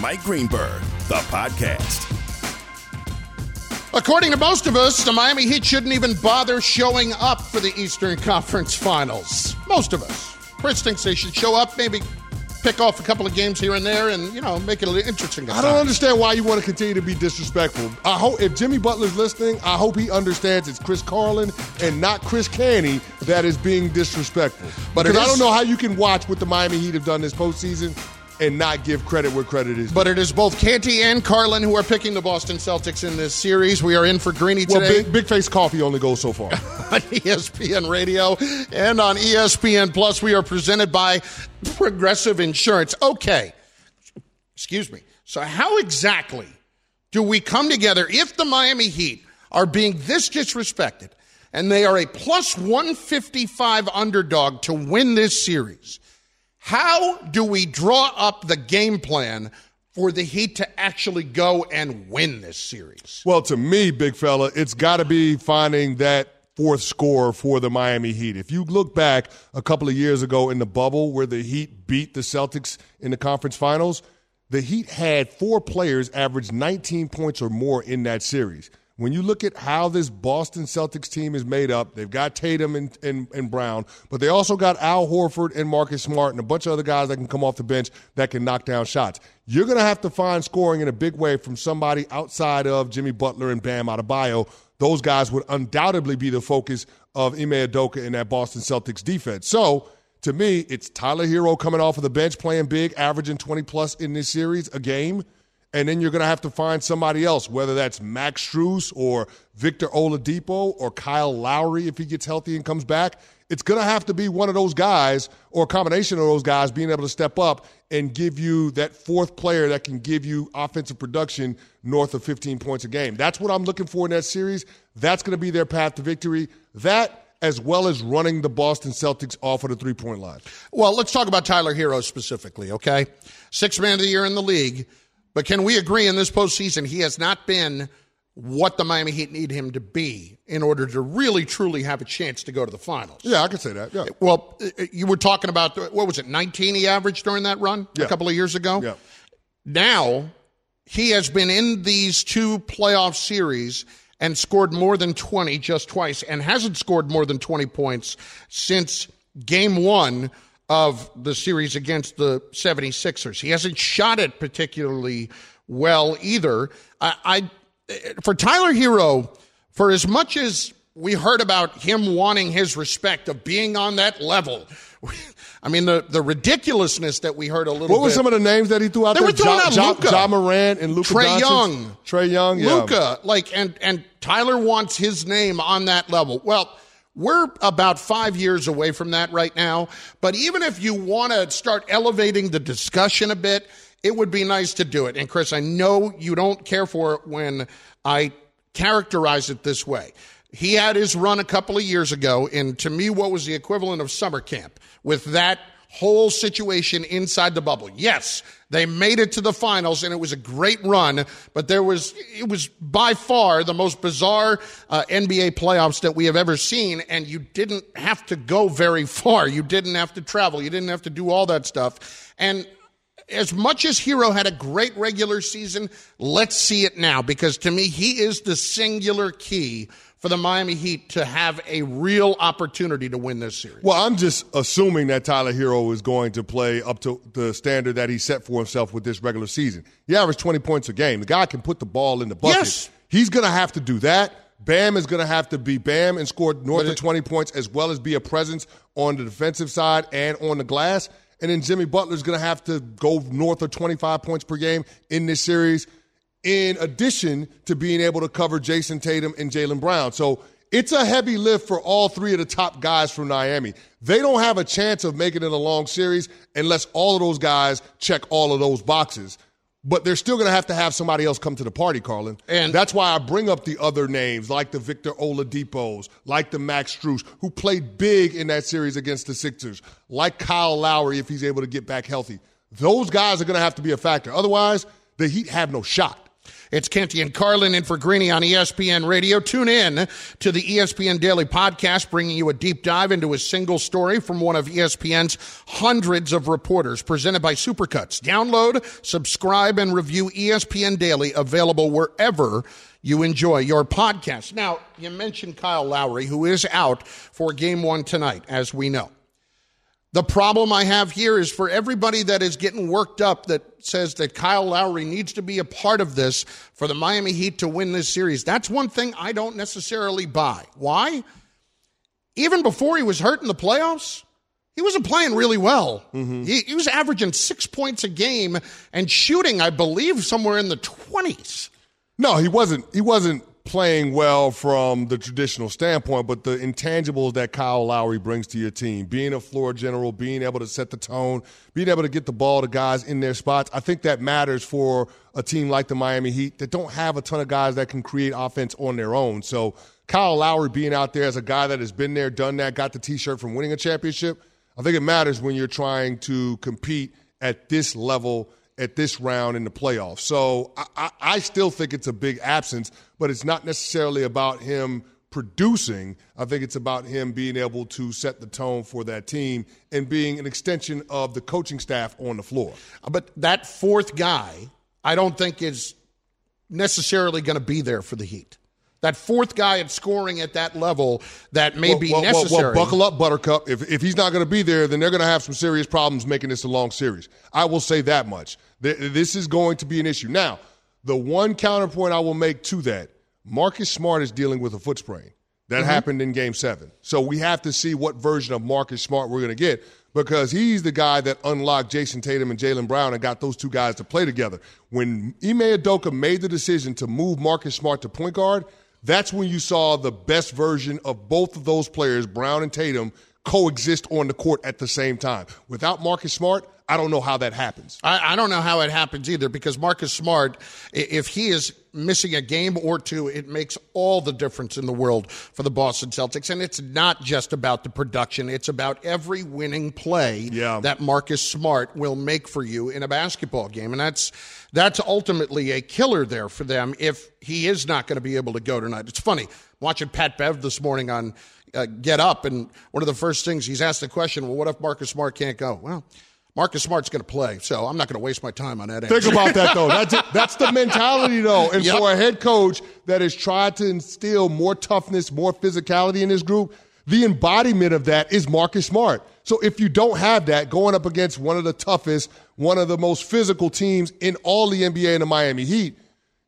Mike Greenberg, the podcast. According to most of us, the Miami Heat shouldn't even bother showing up for the Eastern Conference Finals. Most of us. Chris thinks they should show up, maybe pick off a couple of games here and there, and you know make it a little interesting. I don't understand why you want to continue to be disrespectful. I hope if Jimmy Butler's listening, I hope he understands it's Chris Carlin and not Chris Canty that is being disrespectful. But because it I don't know how you can watch what the Miami Heat have done this postseason and not give credit where credit is. But it is both Canty and Carlin who are picking the Boston Celtics in this series. We are in for Greeny well, today. big, big face coffee only goes so far. on ESPN Radio and on ESPN Plus. We are presented by Progressive Insurance. Okay. Excuse me. So, how exactly do we come together if the Miami Heat are being this disrespected and they are a plus 155 underdog to win this series? How do we draw up the game plan for the Heat to actually go and win this series? Well, to me, big fella, it's got to be finding that fourth score for the Miami Heat. If you look back a couple of years ago in the bubble where the Heat beat the Celtics in the conference finals, the Heat had four players average 19 points or more in that series. When you look at how this Boston Celtics team is made up, they've got Tatum and, and, and Brown, but they also got Al Horford and Marcus Smart and a bunch of other guys that can come off the bench that can knock down shots. You're going to have to find scoring in a big way from somebody outside of Jimmy Butler and Bam Adebayo. Those guys would undoubtedly be the focus of Ime Udoka in that Boston Celtics defense. So, to me, it's Tyler Herro coming off of the bench playing big, averaging 20 plus in this series a game. And then you're going to have to find somebody else, whether that's Max Strus or Victor Oladipo or Kyle Lowry if he gets healthy and comes back. It's going to have to be one of those guys or a combination of those guys being able to step up and give you that fourth player that can give you offensive production north of 15 points a game. That's what I'm looking for in that series. That's going to be their path to victory. That as well as running the Boston Celtics off of the three point line. Well, let's talk about Tyler Herro specifically, okay? Six man of the year in the league. But can we agree in this postseason he has not been what the Miami Heat need him to be in order to really truly have a chance to go to the finals? Yeah, I could say that. Yeah. Well, you were talking about what was it, 19 he averaged during that run Yeah. a couple of years ago? Yeah. Now, he has been in these two playoff series and scored more than 20 just twice and hasn't scored more than 20 points since game one of the series against the 76ers. He hasn't shot it particularly well either. I, I for Tyler Herro, for as much as we heard about him wanting his respect of being on that level, I mean the the ridiculousness that we heard a little What were some of the names that he threw out They there? were throwing out Ja, Luka. Ja Morant and Luka Trae Doncic? Young. Trae Young, yeah. Luka, like, and and Tyler wants his name on that level. Well, we're about five years away from that right now. But even if you want to start elevating the discussion a bit, it would be nice to do it. And Chris, I know you don't care for it when I characterize it this way. He had his run a couple of years ago in, to me, what was the equivalent of summer camp with that whole situation inside the bubble. Yes, they made it to the finals and it was a great run, but there was, it was by far the most bizarre uh, NBA playoffs that we have ever seen. And you didn't have to go very far. You didn't have to travel. You didn't have to do all that stuff. And as much as Herro had a great regular season, let's see it now because to me, he is the singular key for the Miami Heat to have a real opportunity to win this series. Well, I'm just assuming that Tyler Herro is going to play up to the standard that he set for himself with this regular season. He averaged 20 points a game. The guy can put the ball in the bucket. Yes. He's going to have to do that. Bam is going to have to be Bam and score north But of 20 points as well as be a presence on the defensive side and on the glass. And then Jimmy Butler's going to have to go north of 25 points per game in this series, in addition to being able to cover Jayson Tatum and Jaylen Brown. So it's a heavy lift for all three of the top guys from Miami. They don't have a chance of making it a long series unless all of those guys check all of those boxes. but they're still going to have to have somebody else come to the party, Carlin. And that's why I bring up the other names like the Victor Oladipos, like the Max Strus, who played big in that series against the Sixers, like Kyle Lowry if he's able to get back healthy. Those guys are going to have to be a factor. Otherwise, the Heat have no shot. It's Canty and Carlin in for Greeny on ESPN Radio. Tune in to the ESPN Daily Podcast, bringing you a deep dive into a single story from one of ESPN's hundreds of reporters, presented by Supercuts. Download, subscribe, and review ESPN Daily, available wherever you enjoy your podcast. Now, you mentioned Kyle Lowry, who is out for game one tonight, as we know. The problem I have here is for everybody that is getting worked up that says that Kyle Lowry needs to be a part of this for the Miami Heat to win this series. That's one thing I don't necessarily buy. Why? Even before he was hurt in the playoffs, he wasn't playing really well. Mm-hmm. He, he was averaging six points a game and shooting, I believe, somewhere in the 20s. No, he wasn't. He wasn't playing well from the traditional standpoint, but the intangibles that Kyle Lowry brings to your team, being a floor general, being able to set the tone, being able to get the ball to guys in their spots, I think that matters for a team like the Miami Heat that don't have a ton of guys that can create offense on their own. So Kyle Lowry being out there as a guy that has been there, done that, got the t-shirt from winning a championship, I think it matters when you're trying to compete at this level at this round in the playoffs. So I, I, I, still think it's a big absence, but it's not necessarily about him producing. I think it's about him being able to set the tone for that team and being an extension of the coaching staff on the floor. But that fourth guy, I don't think is necessarily going to be there for the Heat. That fourth guy at scoring at that level that may well, be well, necessary. Well, buckle up, Buttercup. If, if he's not going to be there, then they're going to have some serious problems making this a long series. I will say that much. This is going to be an issue. Now, the one counterpoint I will make to that Marcus Smart is dealing with a foot sprain. That mm-hmm. happened in game seven. So we have to see what version of Marcus Smart we're going to get because he's the guy that unlocked Jayson Tatum and Jaylen Brown and got those two guys to play together. When Ime Udoka made the decision to move Marcus Smart to point guard, that's when you saw the best version of both of those players, Brown and Tatum, coexist on the court at the same time. Without Marcus Smart, I don't know how that happens. I, I, don't know how it happens either because Marcus Smart, if he is missing a game or two, it makes all the difference in the world for the Boston Celtics. And it's not just about the production, it's about every winning play yeah. that Marcus Smart will make for you in a basketball game. And that's that's ultimately a killer there for them if he is not going to be able to go tonight. It's funny watching Pat Bev this morning on uh, Get Up, and one of the first things he's asked the question, well, what if Marcus Smart can't go? Well, Marcus Smart's going to play, so I'm not going to waste my time on that. Answer. Think about that, though. That's, that's the mentality, though. And yep. for a head coach that has tried to instill more toughness, more physicality in his group, the embodiment of that is Marcus Smart. So if you don't have that going up against one of the toughest, one of the most physical teams in all the NBA and the Miami Heat,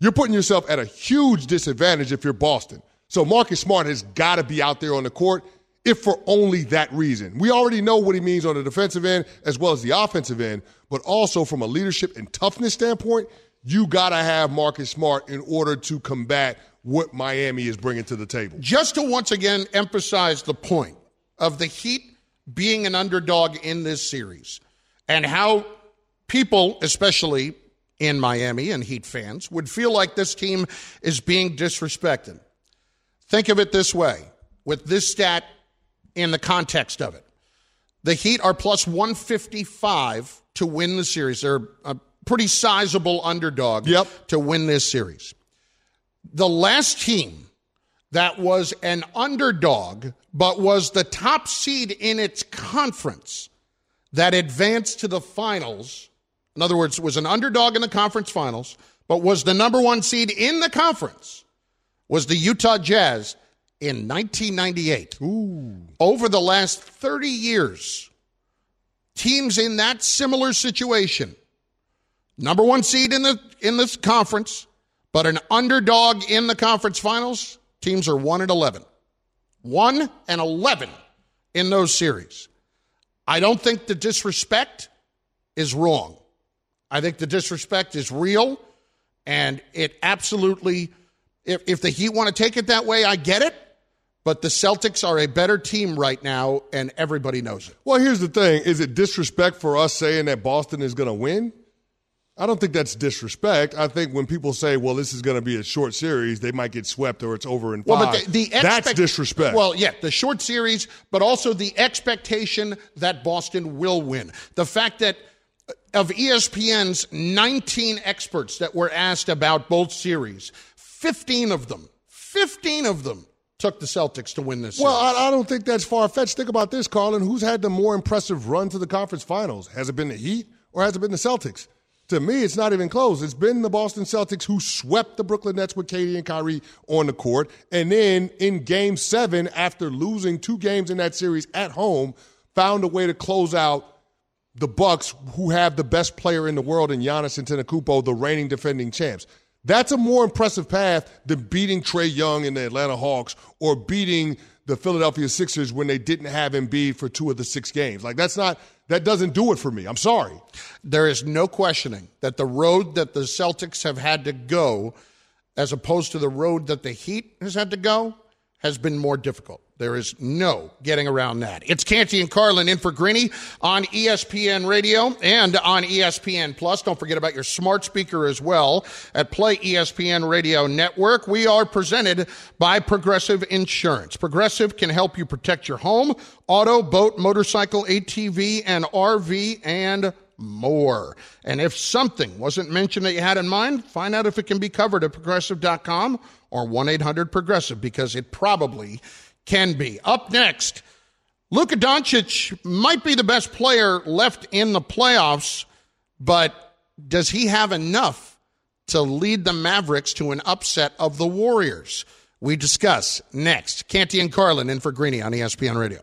you're putting yourself at a huge disadvantage if you're Boston. So Marcus Smart has got to be out there on the court if for only that reason. We already know what he means on the defensive end as well as the offensive end, but also from a leadership and toughness standpoint, you got to have Marcus Smart in order to combat what Miami is bringing to the table. Just to once again emphasize the point of the Heat being an underdog in this series and how people, especially in Miami and Heat fans, would feel like this team is being disrespected. Think of it this way with this stat in the context of it. The Heat are plus 155 to win the series. They're a pretty sizable underdog yep. to win this series. The last team that was an underdog but was the top seed in its conference that advanced to the finals, in other words, was an underdog in the conference finals, but was the number one seed in the conference, was the Utah Jazz in 1998. Ooh. Over the last 30 years, teams in that similar situation, number one seed in the in this conference, but an underdog in the conference finals, teams are 1 and 11. 1 and 11 in those series. I don't think the disrespect is wrong. I think the disrespect is real and it absolutely if, if the Heat want to take it that way, I get it. But the Celtics are a better team right now, and everybody knows it. Well, here's the thing: is it disrespect for us saying that Boston is going to win? I don't think that's disrespect. I think when people say, "Well, this is going to be a short series," they might get swept or it's over in five. Well, but the, the expect- that's disrespect. Well, yeah, the short series, but also the expectation that Boston will win. The fact that uh, of ESPN's 19 experts that were asked about both series, 15 of them, 15 of them took the Celtics to win this. Well, I, I, don't think that's far fetched. Think about this, Carlin. Who's had the more impressive run to the conference finals? Has it been the Heat or has it been the Celtics? to me, it's not even close. It's been the Boston Celtics who swept the Brooklyn Nets with KD and Kyrie on the court. And then in game seven, after losing two games in that series at home, found a way to close out the Bucks, who have the best player in the world in Giannis Antetokounmpo, the reigning defending champs. That's a more impressive path than beating Trae Young and the Atlanta Hawks or beating the Philadelphia Sixers when they didn't have Embiid for two of the six games. Like that's not that doesn't do it for me. I'm sorry. There is no questioning that the road that the Celtics have had to go, as opposed to the road that the Heat has had to go, has been more difficult. There is no getting around that. It's Canty and Carlin in for Greeny on ESPN Radio and on ESPN Plus. Don't forget about your smart speaker as well at Play ESPN Radio Network. We are presented by Progressive Insurance. Progressive can help you protect your home, auto, boat, motorcycle, ATV, and RV, and more. And if something wasn't mentioned that you had in mind, find out if it can be covered at progressive.com or 1 800 Progressive because it probably can be. Up next, Luka Doncic might be the best player left in the playoffs, but does he have enough to lead the Mavericks to an upset of the Warriors? We discuss next. Canty and Carlin in for Greeny on ESPN Radio.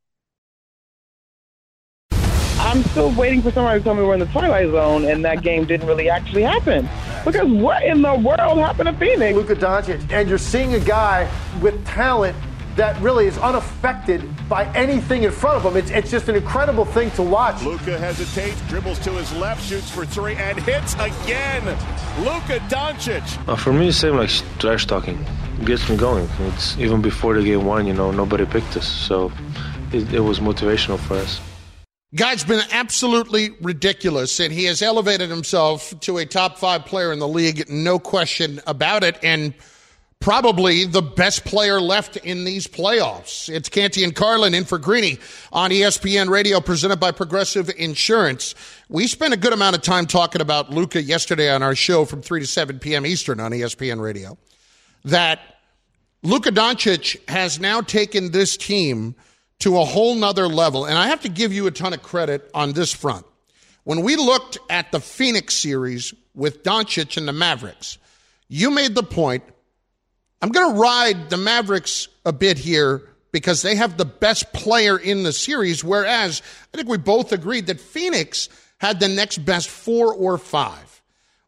I'm still waiting for somebody to tell me we're in the Twilight Zone and that game didn't really actually happen. Because what in the world happened to Phoenix? Luka Doncic, and you're seeing a guy with talent that really is unaffected by anything in front of him. It's, it's just an incredible thing to watch. Luka hesitates, dribbles to his left, shoots for three, and hits again. Luka Doncic. Uh, for me, it's same like trash talking. It gets me going. It's even before the game one, you know, nobody picked us, so it, it was motivational for us. Guy's been absolutely ridiculous, and he has elevated himself to a top five player in the league, no question about it, and probably the best player left in these playoffs. It's Canty and Carlin in for Greeny on ESPN Radio, presented by Progressive Insurance. We spent a good amount of time talking about Luka yesterday on our show from 3 to 7 p.m. Eastern on ESPN Radio. That Luka Doncic has now taken this team – to a whole nother level. And I have to give you a ton of credit on this front. When we looked at the Phoenix series with Doncic and the Mavericks, you made the point I'm going to ride the Mavericks a bit here because they have the best player in the series, whereas I think we both agreed that Phoenix had the next best four or five.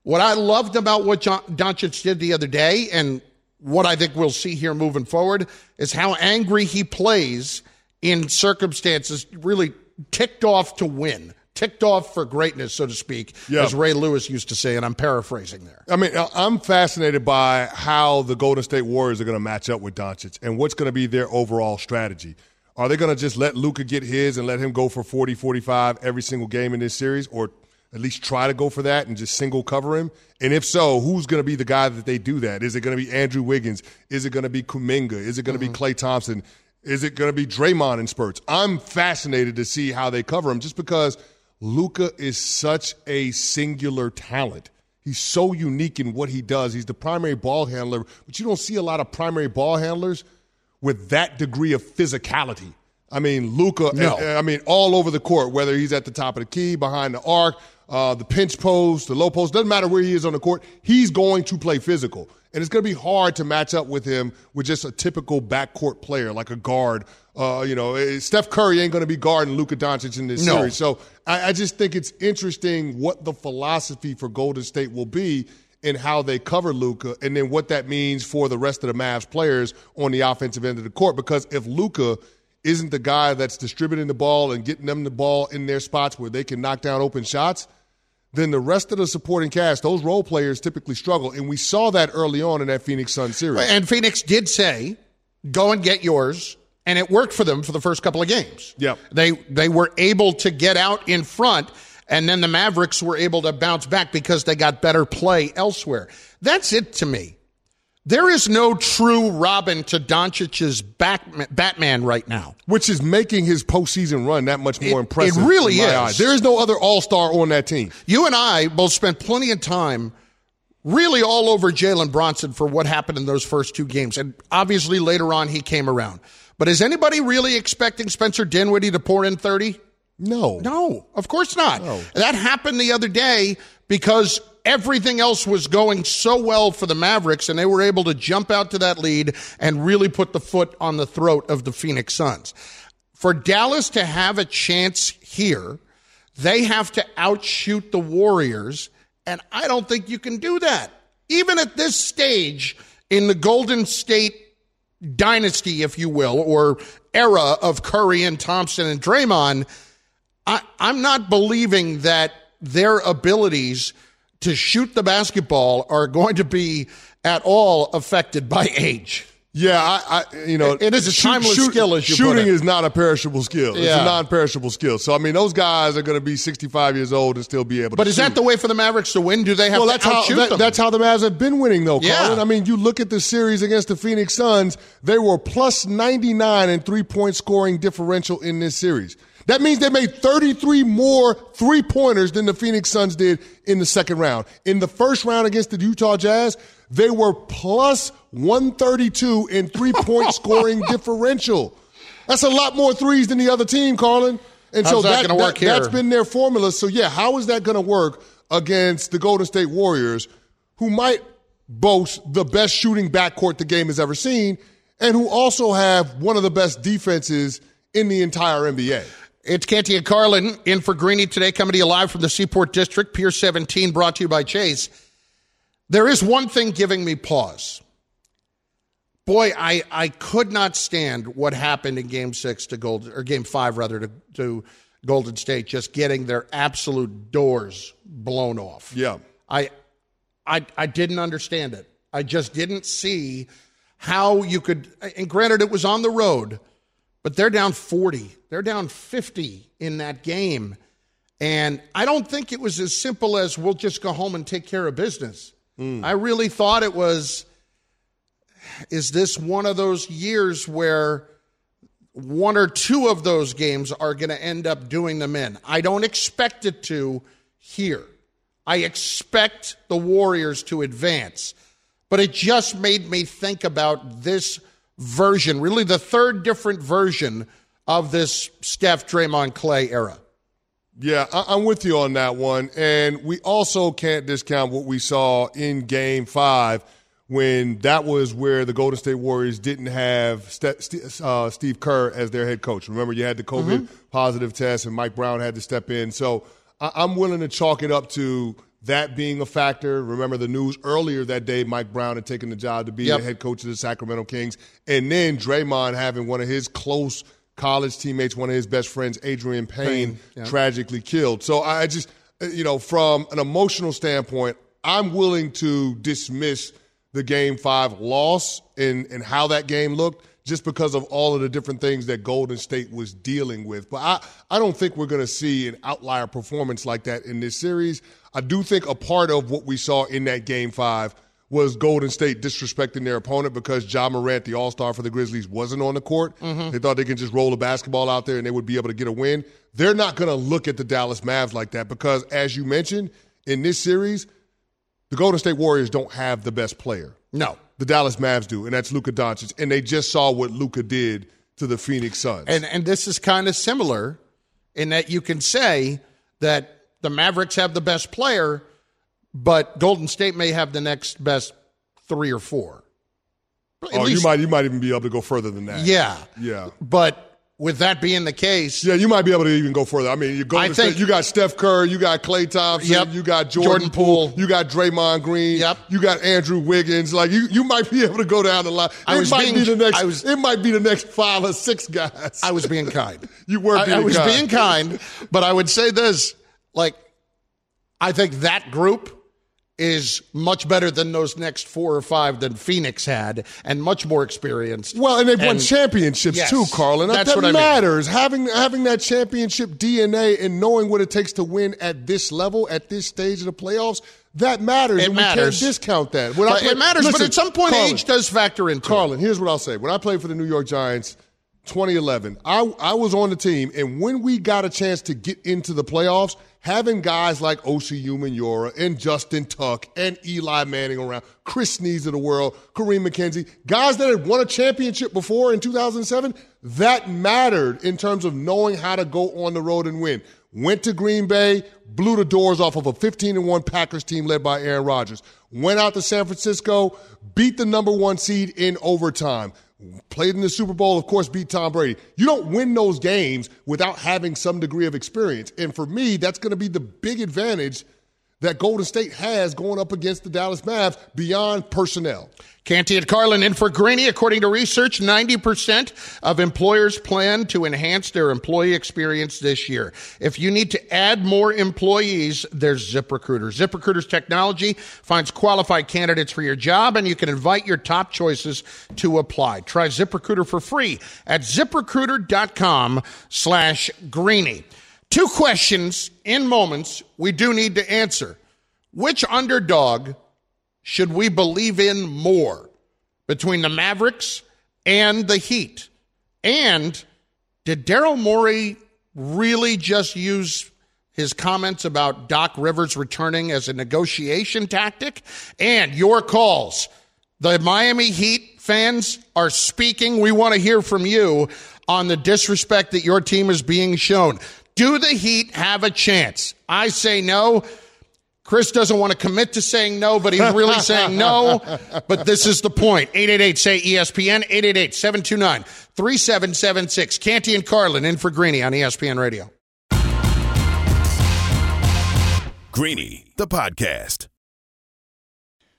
What I loved about what John, Doncic did the other day, and what I think we'll see here moving forward, is how angry he plays in circumstances really ticked off to win. ticked off for greatness, so to speak, Yeah. as Ray Lewis used to say, and I'm paraphrasing there. I mean, I'm fascinated by how the Golden State Warriors are going to match up with Doncic and what's going to be their overall strategy. Are they going to just let Luka get his and let him go for 40, 45 every single game in this series, or at least try to go for that and just single cover him? And if so, who's going to be the guy that they do that? Is it going to be Andrew Wiggins? Is it going to be Kuminga? Is it going to be mm-hmm. Klay Thompson? Is it going to be Draymond in spurts? I'm fascinated to see how they cover him just because Luka is such a singular talent. He's so unique in what he does. He's the primary ball handler, but you don't see a lot of primary ball handlers with that degree of physicality. I mean, Luka. No. I mean, all over the court, whether he's at the top of the key, behind the arc, uh, the pinch post, the low post, doesn't matter where he is on the court. He's going to play physical, and it's going to be hard to match up with him with just a typical backcourt player like a guard. Uh, you know, eh, Steph Curry ain't going to be guarding Luka Doncic in this No. series. So I, I just think it's interesting what the philosophy for Golden State will be in how they cover Luka, and then what that means for the rest of the Mavs players on the offensive end of the court. Because if Luca isn't the guy that's distributing the ball and getting them the ball in their spots where they can knock down open shots, then the rest of the supporting cast, those role players typically struggle. And we saw that early on in that Phoenix Sun series. And Phoenix did say, "Go and get yours," and it worked for them for the first couple of games. Yep. They they were able to get out in front, and then the Mavericks were able to bounce back because they got better play elsewhere. That's it to me. There is no true Robin to Doncic's Batman right now. Which is making his postseason run that much more It- impressive. it really is. eyes. There is no other All Star on that team. You and I both spent plenty of time really all over Jalen Brunson for what happened in those first two games. And obviously later on he came around. But is anybody really expecting Spencer Dinwiddie to pour in 30? No. No, of course not. That happened the other day because everything else was going so well for the Mavericks and they were able to jump out to that lead and really put the foot on the throat of the Phoenix Suns. For Dallas to have a chance here, they have to outshoot the Warriors, and I don't think you can do that. Even at this stage in the Golden State dynasty, if you will, or era of Curry and Thompson and Draymond, I, I'm not believing that their abilities to shoot the basketball are going to be at all affected by age. Yeah, I, I you know, It- it is a shoot- timeless shoot- skill, as you put shooting is not a perishable skill. It's a non-perishable skill. So I mean, those guys are going to be 65 years old and still be able. To But to is shoot. that the way for the Mavericks to win? Do they have well, to that's how that- them? that's how the Mavs have been winning, though, Yeah. Carlin. I mean, you look at the series against the Phoenix Suns; they were plus 99 in three-point scoring differential in this series. That means they made 33 more three pointers than the Phoenix Suns did in the second round. In the first round against the Utah Jazz, they were plus 132 in three point scoring differential. That's a lot more threes than the other team, Carlin. And so How's that gonna work here? That's been their formula. So, yeah, how is that going to work against the Golden State Warriors, who might boast the best shooting backcourt the game has ever seen, and who also have one of the best defenses in the entire NBA? It's Canty and Carlin in for Greeny today, coming to you live from the Seaport District, Pier 17, brought to you by Chase. There is one thing giving me pause. Boy, I, I could not stand what happened in Game Six to Golden or Game Five rather to, to Golden State, just getting their absolute doors blown off. Yeah. I, I, I didn't understand it. I just didn't see how you could. And granted, it was on the road, but they're down 40. They're down 50 in that game. And I don't think it was as simple as we'll just go home and take care of business. Hmm. I really thought it was is this one of those years where one or two of those games are going to end up doing them in? I don't expect it to here. I expect the Warriors to advance. But it just made me think about this version, really the third different version of this Steph Draymond Klay era. Yeah, I- I'm with you on that one. And we also can't discount what we saw in game five when that was where the Golden State Warriors didn't have Ste- uh, Steve Kerr as their head coach. Remember, you had the COVID positive test and Mike Brown had to step in. So I- I'm willing to chalk it up to that being a factor. Remember the news earlier that day, Mike Brown had taken the job to be Yep. the head coach of the Sacramento Kings. And then Draymond having one of his close college teammates, one of his best friends, Adreian Payne, Payne, yeah. tragically killed. So I just, uh, you know, from an emotional standpoint, I'm willing to dismiss the game five loss and, and how that game looked just because of all of the different things that Golden State was dealing with. But I, I don't think we're going to see an outlier performance like that in this series. I do think a part of what we saw in that game five was Golden State disrespecting their opponent because John Morant, the All Star for the Grizzlies, wasn't on the court. Mm-hmm. They thought they could just roll a basketball out there and they would be able to get a win. They're not going to look at the Dallas Mavs like that because, as you mentioned, in this series, the Golden State Warriors don't have the best player. No. The Dallas Mavs do, and that's Luka Doncic. And they just saw what Luka did to the Phoenix Suns. And and this is kind of similar in that you can say that the Mavericks have the best player, but Golden State may have the next best three or four. At oh, you might you might even be able to go further than that. Yeah. Yeah. But with that being the case, Yeah, you might be able to even go further. I mean, you Golden I think- State, you got Steph Curry, you got Klay Thompson, Yep. you got Jordan, Jordan Poole, Poole. you got Draymond Green, Yep. you got Andrew Wiggins. Like you, you might be able to go down the line. I it was might being- be the next. I was- it might be the next five or six guys. I was being kind. You were I- I, was kind. being kind, but I would say this: like, I think that group is much better than those next four or five that Phoenix had, and much more experienced. Well, and they've won championships Yes, too, Carlin. That, that's that what I mean. matters. Having having that championship DNA and knowing what it takes to win at this level, at this stage of the playoffs, that matters. It and matters. we can't discount that. When I But play- it matters, but at some point, Carlin, age does factor in. Carlin, here's what I'll say. When I played for the New York Giants, 2011, I, I was on the team, and when we got a chance to get into the playoffs, having guys like Osi Umenyiora and Justin Tuck and Eli Manning around, Chris Snees of the world, Kareem McKenzie, guys that had won a championship before in 2007, that mattered in terms of knowing how to go on the road and win. Went to Green Bay, blew the doors off of a 15 1 Packers team led by Aaron Rodgers. Went out to San Francisco, beat the number one seed in overtime. Played in the Super Bowl, of course, beat Tom Brady. You don't win those games without having some degree of experience. And for me, that's going to be the big advantage that Golden State has going up against the Dallas Mavs beyond personnel. Canty and Carlin in for Greeny. According to research, 90% of employers plan to enhance their employee experience this year. If you need to add more employees, there's ZipRecruiter. ZipRecruiter's technology finds qualified candidates for your job, and you can invite your top choices to apply. Try ZipRecruiter for free at ziprecruiter.com slash Greeny. Two questions in moments we do need to answer. Which underdog should we believe in more between the Mavericks and the Heat? And did Daryl Morey really just use his comments about Doc Rivers returning as a negotiation tactic? And your calls. The Miami Heat fans are speaking. We want to hear from you on the disrespect that your team is being shown. Do the Heat have a chance? I say no. Chris doesn't want to commit to saying no, but he's really saying no. But this is the point. 888 say ESPN, 888 729 3776. Canty and Carlin in for Greeny on ESPN Radio. Greeny, the podcast.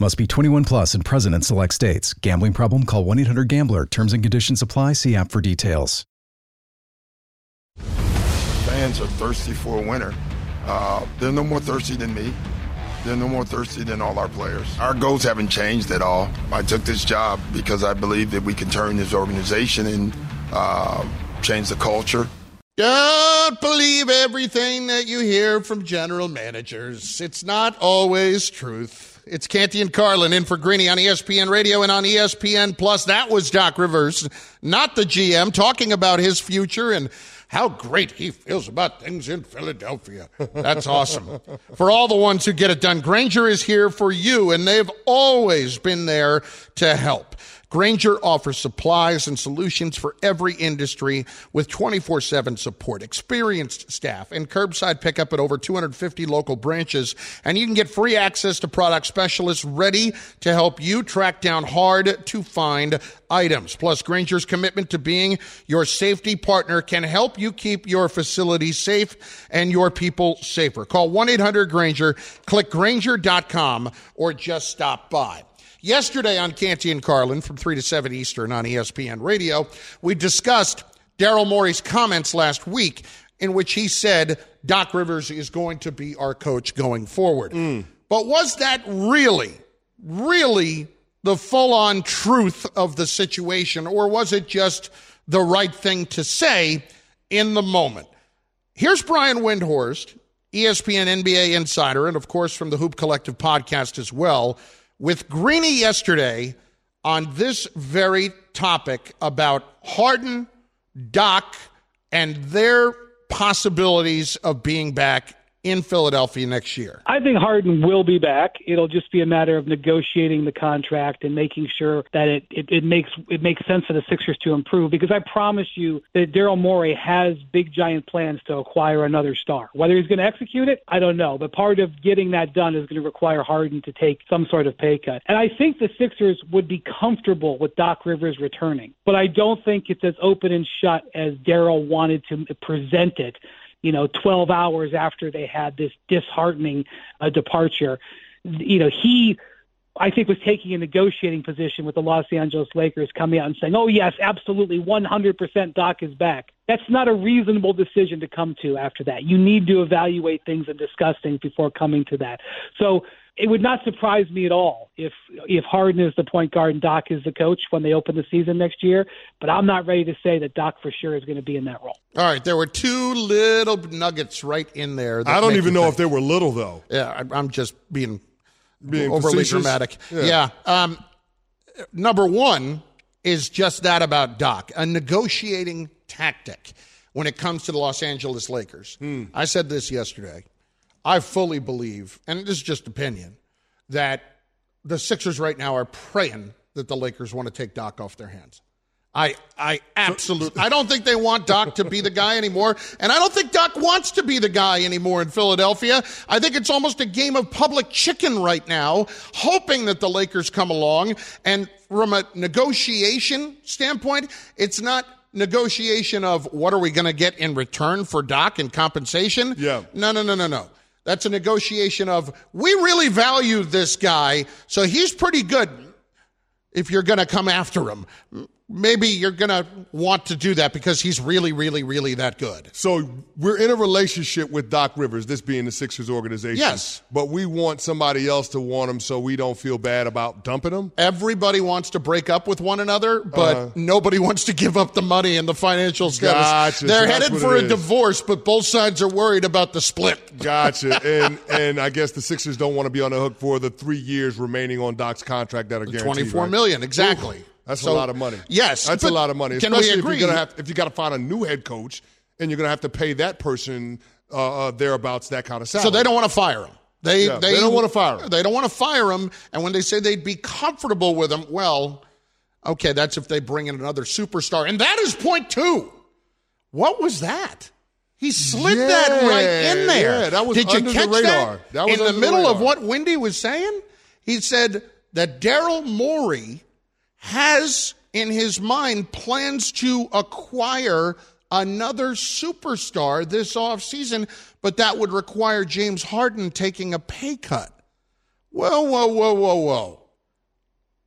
Must be 21 plus and present in select states. Gambling problem? Call 1 800 Gambler. Terms and conditions apply. See app for details. fans are thirsty for a winner. Uh, they're no more thirsty than me. They're no more thirsty than all our players. Our goals haven't changed at all. I took this job because I believe that we can turn this organization and uh, change the culture. Don't believe everything that you hear from general managers. It's not always truth. It's Canty and Carlin in for Greeny on ESPN Radio and on ESPN Plus. That was Doc Rivers, not the GM, talking about his future and how great he feels about things in Philadelphia. That's awesome. for all the ones who get it done, Grainger is here for you, and they've always been there to help. Grainger offers supplies and solutions for every industry with 24 7 support, experienced staff, and curbside pickup at over 250 local branches. And you can get free access to product specialists ready to help you track down hard to find items. Plus, Grainger's commitment to being your safety partner can help you keep your facility safe and your people safer. Call 1 800 Grainger, click Grainger.com, or just stop by. Yesterday on Canty and Carlin from 3 to 7 Eastern on ESPN Radio, we discussed Daryl Morey's comments last week in which he said Doc Rivers is going to be our coach going forward. Mm. But was that really, really the full on truth of the situation, or was it just the right thing to say in the moment? Here's Brian Windhorst, ESPN NBA insider, and of course from the Hoop Collective podcast as well, with Greeny yesterday on this very topic about Harden, Doc, and their possibilities of being back in Philadelphia next year. I think Harden will be back. It'll just be a matter of negotiating the contract and making sure that it, it, it makes it makes sense for the Sixers to improve. Because I promise you that Daryl Morey has big giant plans to acquire another star. Whether he's going to execute it, I don't know. But part of getting that done is going to require Harden to take some sort of pay cut. And I think the Sixers would be comfortable with Doc Rivers returning. But I don't think it's as open and shut as Daryl wanted to present it you know, 12 hours after they had this disheartening uh, departure. You know, he, I think, was taking a negotiating position with the Los Angeles Lakers, coming out and saying, oh, yes, absolutely, 100% Doc is back. That's not a reasonable decision to come to after that. You need to evaluate things and discuss things before coming to that. So, it would not surprise me at all if if Harden is the point guard and Doc is the coach when they open the season next year. But I'm not ready to say that Doc for sure is going to be in that role. All right, there were two little nuggets right in there. I don't even know think. if they were little though. Yeah, I- I'm just being, Being overly facetious? dramatic. Yeah. Yeah. Um, number one is just that about Doc, a negotiating tactic when it comes to the Los Angeles Lakers. Hmm. I said this yesterday. I fully believe, and this is just opinion, that the Sixers right now are praying that the Lakers want to take Doc off their hands. I I absolutely I don't think they want Doc to be the guy anymore, and I don't think Doc wants to be the guy anymore in Philadelphia. I think it's almost a game of public chicken right now, hoping that the Lakers come along. And from a negotiation standpoint, it's not negotiation of what are we going to get in return for Doc and compensation. Yeah. No, no, no, no, no. That's a negotiation of we really value this guy, so he's pretty good if you're going to come after him. Maybe you're going to want to do that because he's really, really, really that good. So we're in a relationship with Doc Rivers, this being the Sixers organization. Yes. But we want somebody else to want him so we don't feel bad about dumping him. Everybody wants to break up with one another, but Uh-huh. nobody wants to give up the money and the financial status. Gotcha. They're that's headed for a is. divorce, but both sides are worried about the split. Gotcha. and and I guess the Sixers don't want to be on the hook for the three years remaining on Doc's contract that are guaranteed. Twenty-four right? million, exactly. Oof, that's So- a lot of money. Yes, that's a lot of money. can we agree- if you're gonna have if you got to find a new head coach and you're gonna have to pay that person uh, uh, thereabouts that kind of salary. So they don't want to fire him. They, Yeah, they don't wanna fire him. They don't want to fire him. And when they say they'd be comfortable with him, well, okay, that's if they bring in another superstar. And that is point two. What was that? He slid that right in there. yeah, that was Did you the catch radar. that? That was in the under the middle of what Windy was saying, he said that Daryl Morey has in his mind plans to acquire another superstar this offseason, but that would require James Harden taking a pay cut. Whoa, whoa, whoa, whoa, whoa.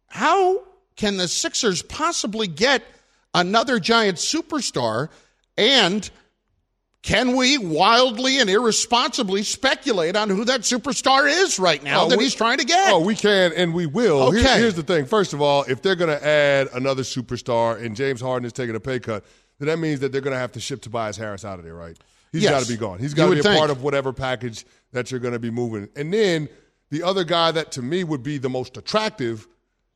How can the Sixers possibly get another giant superstar and can we wildly and irresponsibly speculate on who that superstar is right now Oh, that we- he's trying to get? Oh, we can and we will. Here- Okay. here's the thing. First of all, if they're going to add another superstar and James Harden is taking a pay cut, then that means that they're going to have to ship Tobias Harris out of there, right? He's Yes. got to be gone. He's got to be a think. part of whatever package that you're going to be moving. And then the other guy that to me would be the most attractive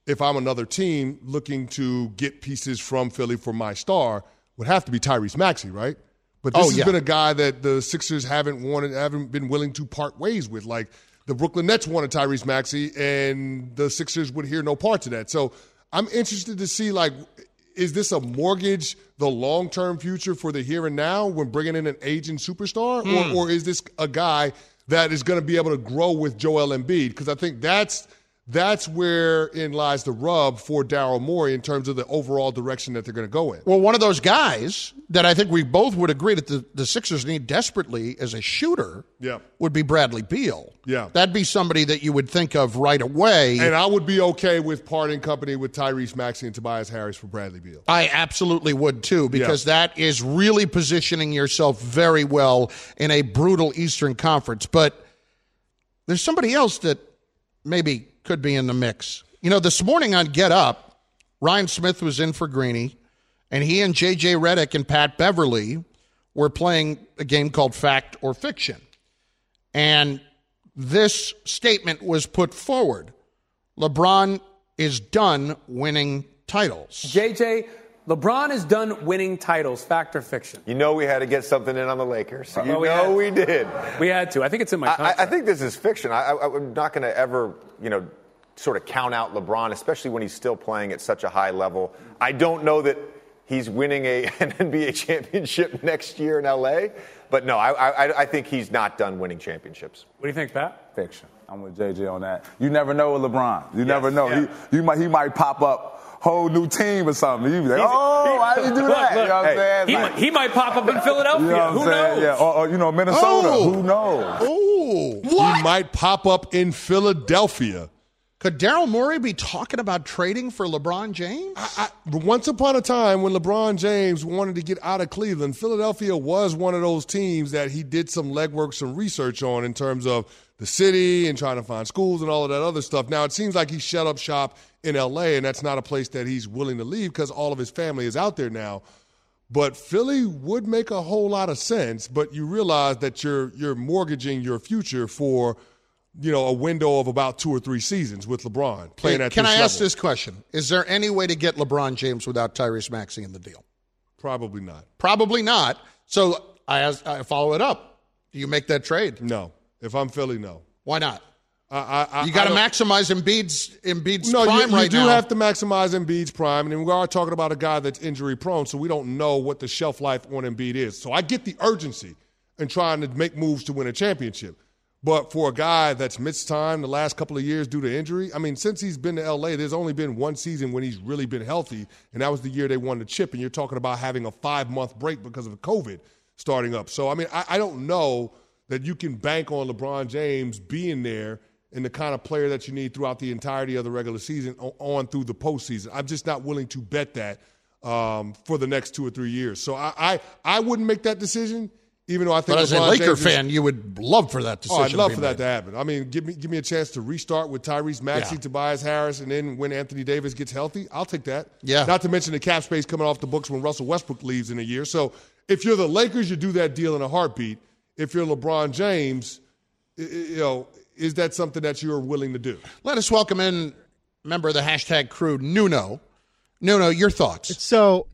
if I'm another team looking to get pieces from Philly for my star would have to be Tyrese Maxey, right? But this Oh, has yeah. been a guy that the Sixers haven't wanted, haven't been willing to part ways with. Like the Brooklyn Nets wanted Tyrese Maxey, and the Sixers would hear no parts of that. So I'm interested to see like, is this a mortgage the long term future for the here and now when bringing in an aging superstar, Hmm. or, or is this a guy that is going to be able to grow with Joel Embiid? Because I think that's that's where in lies the rub for Daryl Morey in terms of the overall direction that they're going to go in. Well, one of those guys that I think we both would agree that the, the Sixers need desperately as a shooter Yeah. would be Bradley Beal. Yeah. That'd be somebody that you would think of right away. And I would be okay with parting company with Tyrese Maxey and Tobias Harris for Bradley Beal. I absolutely would too, because that is really positioning yourself very well in a brutal Eastern Conference. But there's somebody else that maybe could be in the mix. You know, this morning on Get Up, Ryan Smith was in for Greeny, and he and JJ Redick and Pat Beverley were playing a game called Fact or Fiction. And this statement was put forward LeBron is done winning titles. JJ, LeBron is done winning titles, fact or fiction? You know we had to get something in on the Lakers. Uh, you Oh, we know we did. We had to. I think it's in my I. I think this is fiction. I, I, I'm not going to ever, you know, sort of count out LeBron, especially when he's still playing at such a high level. I don't know that he's winning a, an NBA championship next year in LA, but no, I, I, I think he's not done winning championships. What do you think, Pat? Fiction. I'm with JJ on that. You never know with LeBron. You never know. He, you might, he might pop up whole new team or something. You be like, He's- oh, he- why did you do that? look, you know what hey, I'm saying? he Like- might- he might pop up in Philadelphia. You know Who saying? knows? Yeah. Or, or, you know, Minnesota. Oh. Who knows? Ooh, He might pop up in Philadelphia. Could Daryl Morey be talking about trading for LeBron James? I, once upon a time, when LeBron James wanted to get out of Cleveland, Philadelphia was one of those teams that he did some legwork, some research on in terms of the city and trying to find schools and all of that other stuff. Now, it seems like he shut up shop in LA, and that's not a place that he's willing to leave because all of his family is out there now. But Philly would make a whole lot of sense, but you realize that you're you're mortgaging your future for, you know, a window of about two or three seasons with LeBron playing at Can I ask this question? Is there any way to get LeBron James without Tyrese Maxey in the deal? Probably not. Probably not. So I, ask, I follow it up. Do you make that trade? No. If I'm Philly, no. Why not? I, I, I, you got to maximize Embiid's Embiid's No, you, prime you right do now. have to maximize Embiid's prime, and we are talking about a guy that's injury prone, so we don't know what the shelf life on Embiid is. So I get the urgency in trying to make moves to win a championship. But for a guy that's missed time the last couple of years due to injury, I mean, since he's been to LA, there's only been one season when he's really been healthy, and that was the year they won the chip. And you're talking about having a five month break because of COVID starting up. So, I mean, I, I don't know that you can bank on LeBron James being there and the kind of player that you need throughout the entirety of the regular season on through the postseason. I'm just not willing to bet that um, for the next two or three years. So I, I, I wouldn't make that decision, even though I think. but as a Laker James is- fan, you would love for that decision. Oh, I'd love for that to happen. I mean, give me give me a chance to restart with Tyrese Maxey, Yeah. Tobias Harris, and then when Anthony Davis gets healthy, I'll take that. Yeah. Not to mention the cap space coming off the books when Russell Westbrook leaves in a year. So if you're the Lakers, you do that deal in a heartbeat. If you're LeBron James, you know, is that something that you're willing to do? Let us welcome in member of the hashtag crew, Nuno. Nuno, your thoughts? So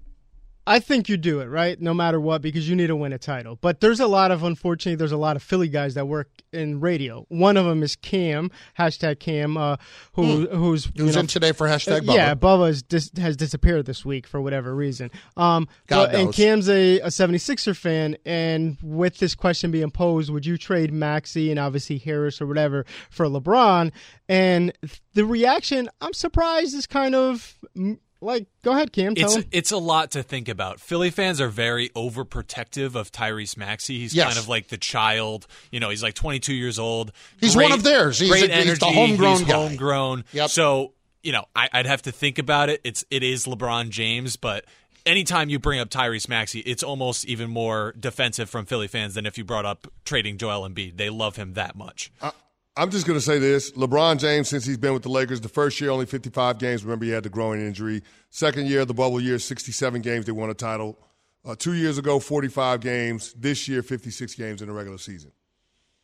I think you do it, right? No matter what, because you need to win a title. But there's a lot of, unfortunately, there's a lot of Philly guys that work in radio. One of them is Cam, hashtag Cam, uh, who Hmm. who's Who's know, in today for hashtag uh, Yeah, Bubba. Bubba is dis- has disappeared this week for whatever reason. Um, God but- and. Cam's a, a 76er fan, and with this question being posed, would you trade Maxey and obviously Harris or whatever for LeBron? And the reaction, I'm surprised, is kind of mm, like, go ahead, Cam. Tell It's him. it's a lot to think about. Philly fans are very overprotective of Tyrese Maxey. He's Yes. kind of like the child. You know, he's like 22 years old. He's Great- one of theirs. He's great a- he's the homegrown he's guy. homegrown. Yep. So you know, I, I'd have to think about it. It's it is LeBron James, but anytime you bring up Tyrese Maxey, it's almost even more defensive from Philly fans than if you brought up trading Joel Embiid. They love him that much. I, I'm just going to say this. LeBron James, since he's been with the Lakers, the first year only 55 games. Remember, he had the groin injury. Second year, the bubble year, 67 games. They won a title. Uh, two years ago, 45 games. This year, 56 games in the regular season.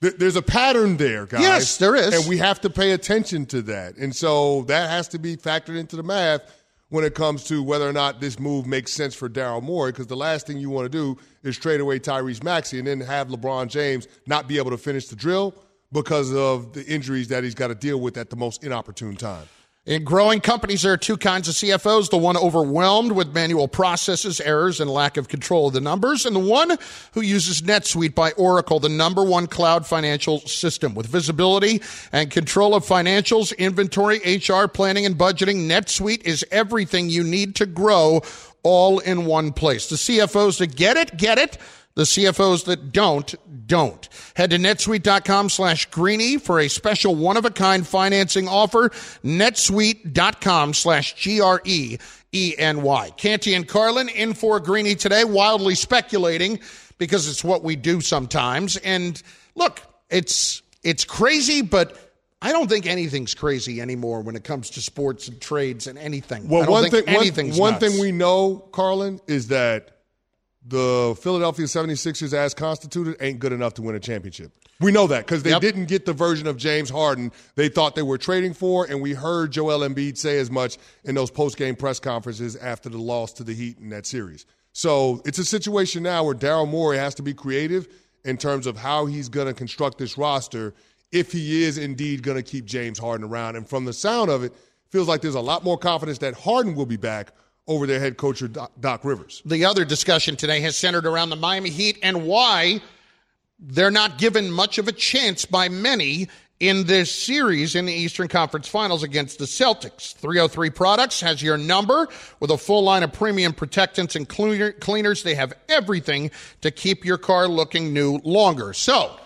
Th- There's a pattern there, guys. Yes, there is. And we have to pay attention to that. And so that has to be factored into the math when it comes to whether or not this move makes sense for Daryl Morey, because the last thing you want to do is trade away Tyrese Maxey and then have LeBron James not be able to finish the drill because of the injuries that he's got to deal with at the most inopportune time. In growing companies, there are two kinds of CFOs the one overwhelmed with manual processes, errors, and lack of control of the numbers, and the one who uses NetSuite by Oracle, the number one cloud financial system. With visibility and control of financials, inventory, HR, planning, and budgeting, NetSuite is everything you need to grow all in one place. The CFOs that get it, get it. The CFOs that don't, don't. Head to netsuite.com slash greeny for a special one of a kind financing offer. netsuite.com slash G R E E N Y. Canty and Carlin in for Greeny today, wildly speculating because it's what we do sometimes. And look, it's it's crazy, but I don't think anything's crazy anymore when it comes to sports and trades and anything. I Well, don't one think thing, one, anything's one thing we know, Carlin, is that the Philadelphia 76ers, as constituted, ain't good enough to win a championship. We know that because they Yep. didn't get the version of James Harden they thought they were trading for, and we heard Joel Embiid say as much in those post-game press conferences after the loss to the Heat in that series. So it's a situation now where Daryl Morey has to be creative in terms of how he's going to construct this roster if he is indeed going to keep James Harden around. And from the sound of it, feels like there's a lot more confidence that Harden will be back over their head coach Doc, Doc Rivers. The other discussion today has centered around the Miami Heat and why they're not given much of a chance by many in this series in the Eastern Conference Finals against the Celtics. 303 Products has your number with a full line of premium protectants and cleaners. They have everything to keep your car looking new longer. So,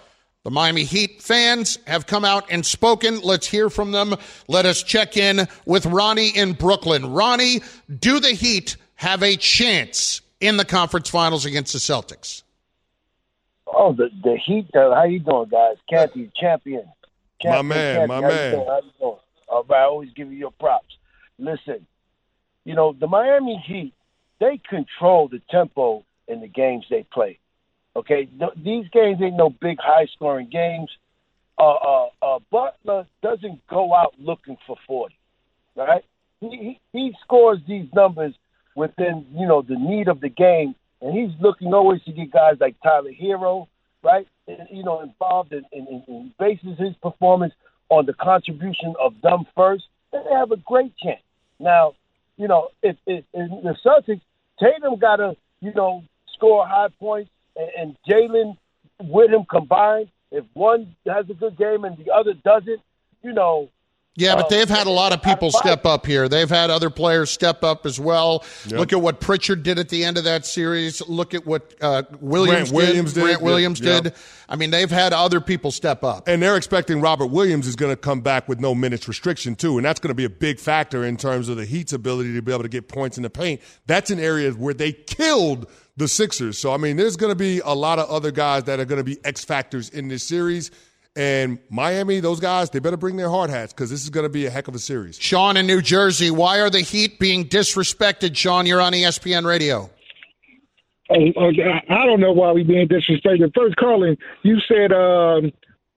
the Miami Heat fans have come out and spoken. Let's hear from them. Let us check in with Ronnie in Brooklyn. Ronnie, do the Heat have a chance in the conference finals against the Celtics? Oh, the the Heat. Uh, how you doing, guys? Canty, champion. champion man, Canty, my how you man. doing? How you doing? All right, I always give you your props. Listen, you know the Miami Heat. They control the tempo in the games they play. Okay, Th- these games ain't no big high scoring games. Uh, uh, uh, Butler doesn't go out looking for forty, right? He, he he scores these numbers within you know the need of the game, and he's looking always to get guys like Tyler Herro, right? And, you know, involved in, in, in, in bases his performance on the contribution of them first, then they have a great chance. Now, you know, if, if, if the Celtics, Tatum got to you know score high points, and, and Jalen with him combined. If one has a good game and the other doesn't, you know, Yeah, but Uh, they've had a lot of people I- I- step up here. They've had other players step up as well. Yep. Look at what Pritchard did at the end of that series. Look at what uh, Williams, Grant Williams did. did. Grant Williams Yeah. did. I mean, they've had other people step up. And they're expecting Robert Williams is going to come back with no minutes restriction too, and that's going to be a big factor in terms of the Heat's ability to be able to get points in the paint. That's an area where they killed the Sixers. So I mean, there's going to be a lot of other guys that are going to be X factors in this series. And Miami, those guys, they better bring their hard hats because this is going to be a heck of a series. Sean in New Jersey, why are the Heat being disrespected? Sean, you're on ESPN Radio. Oh. I don't know why we're being disrespected. First, Carlin, you said um,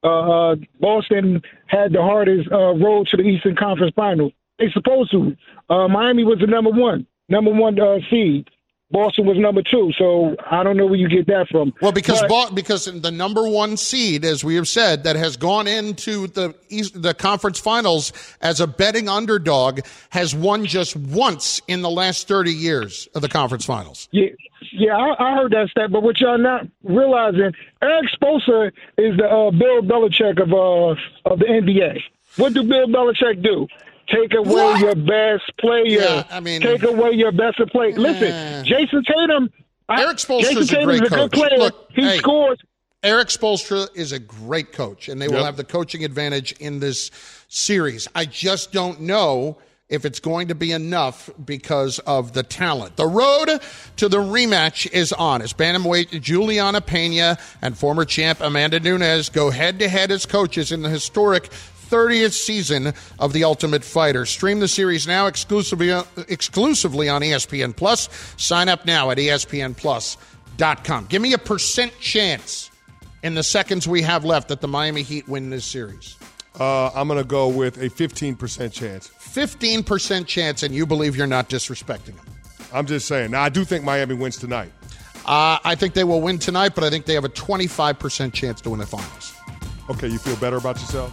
uh, uh, Boston had the hardest uh, road to the Eastern Conference Final. They supposed to. Uh, Miami was the number one, number one uh, seed. Boston was number two. So I don't know where you get that from. Well, because But- because the number one seed, as we have said, that has gone into the East, the conference finals as a betting underdog, has won just once in the last thirty years of the conference finals. Yeah, yeah, I, I heard that stat, but what y'all not realizing, Erik Spoelstra is the uh, Bill Belichick of uh, of the NBA. What do Bill Belichick do? Take away your best player. Yeah, I mean- take away your best player. Listen, Jayson Tatum. Erik Spoelstra's Jayson a Tatum's great a good coach. player. Look, he hey, scores. Erik Spoelstra is a great coach, and they will have the coaching advantage in this series. I just don't know if it's going to be enough because of the talent. The road to the rematch is on as bantamweight Julianna Peña and former champ Amanda Nunes go head to head as coaches in the historic 30th season of The Ultimate Fighter. Stream the series now exclusively exclusively on ESPN Plus. Sign up now at espnplus.com. Give me a percent chance in the seconds we have left that the Miami Heat win this series. Uh, I'm going to go with a 15% chance. 15% chance, and you believe you're not disrespecting them. I'm just saying. Now, I do think Miami wins tonight. Uh, I think they will win tonight, but I think they have a 25% chance to win the finals. Okay, you feel better about yourself?